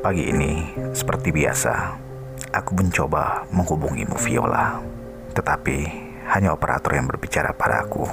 Pagi ini, seperti biasa, aku mencoba menghubungimu Viola. Tetapi hanya operator yang berbicara padaku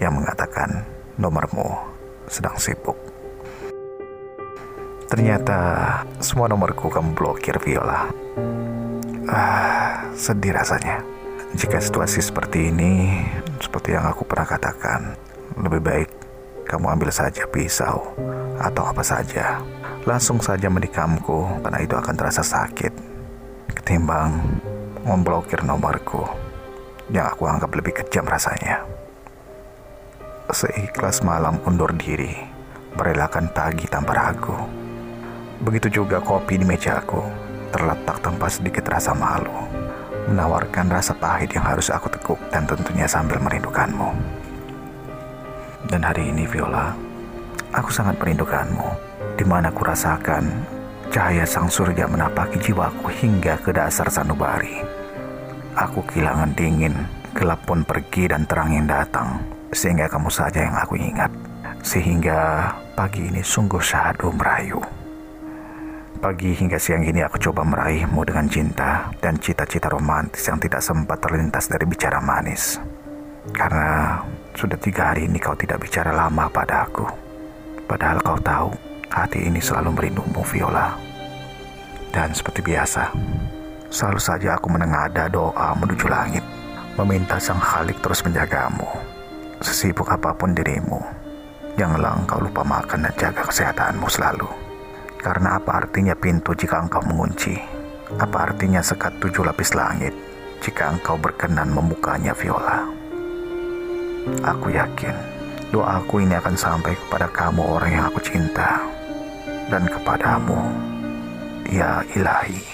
yang mengatakan nomormu sedang sibuk. Ternyata semua nomorku kamu blokir Viola. Ah, sedih rasanya. Jika situasi seperti ini, seperti yang aku pernah katakan, lebih baik kamu ambil saja pisau atau apa saja langsung saja menikamku karena itu akan terasa sakit ketimbang memblokir nomorku yang aku anggap lebih kejam rasanya. Seikhlas malam undur diri, merelakan pagi tanpa ragu. Begitu juga kopi di mejaku, terletak tanpa sedikit rasa malu, menawarkan rasa pahit yang harus aku tekuk dan tentunya sambil merindukanmu. Dan hari ini Viola, aku sangat merindukanmu di mana kurasakan cahaya sang surya menapaki jiwaku hingga ke dasar sanubari. Aku kehilangan dingin, gelap pun pergi dan terang yang datang, sehingga kamu saja yang aku ingat. Sehingga pagi ini sungguh syahdu merayu. Pagi hingga siang ini aku coba meraihmu dengan cinta dan cita-cita romantis yang tidak sempat terlintas dari bicara manis. Karena sudah tiga hari ini kau tidak bicara lama pada aku. Padahal kau tahu, Hati ini selalu merindumu, Viola. Dan seperti biasa, selalu saja aku menengada doa menuju langit, meminta Sang Khalik terus menjagamu. Sesibuk apa pun dirimu, janganlah engkau lupa makan dan jaga kesehatanmu selalu. Karena apa artinya pintu jika engkau mengunci? Apa artinya sekat tujuh lapis langit jika engkau berkenan membukanya, Viola? Aku yakin doaku ini akan sampai kepada kamu orang yang aku cinta dan kepadamu, ya ilahi.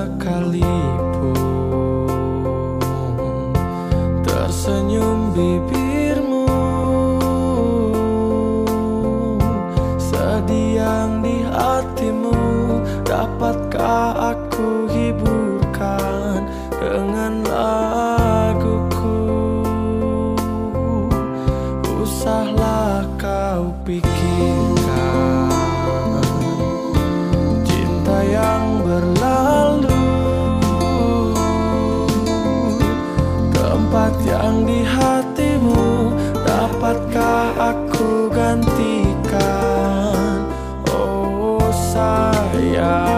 yeah.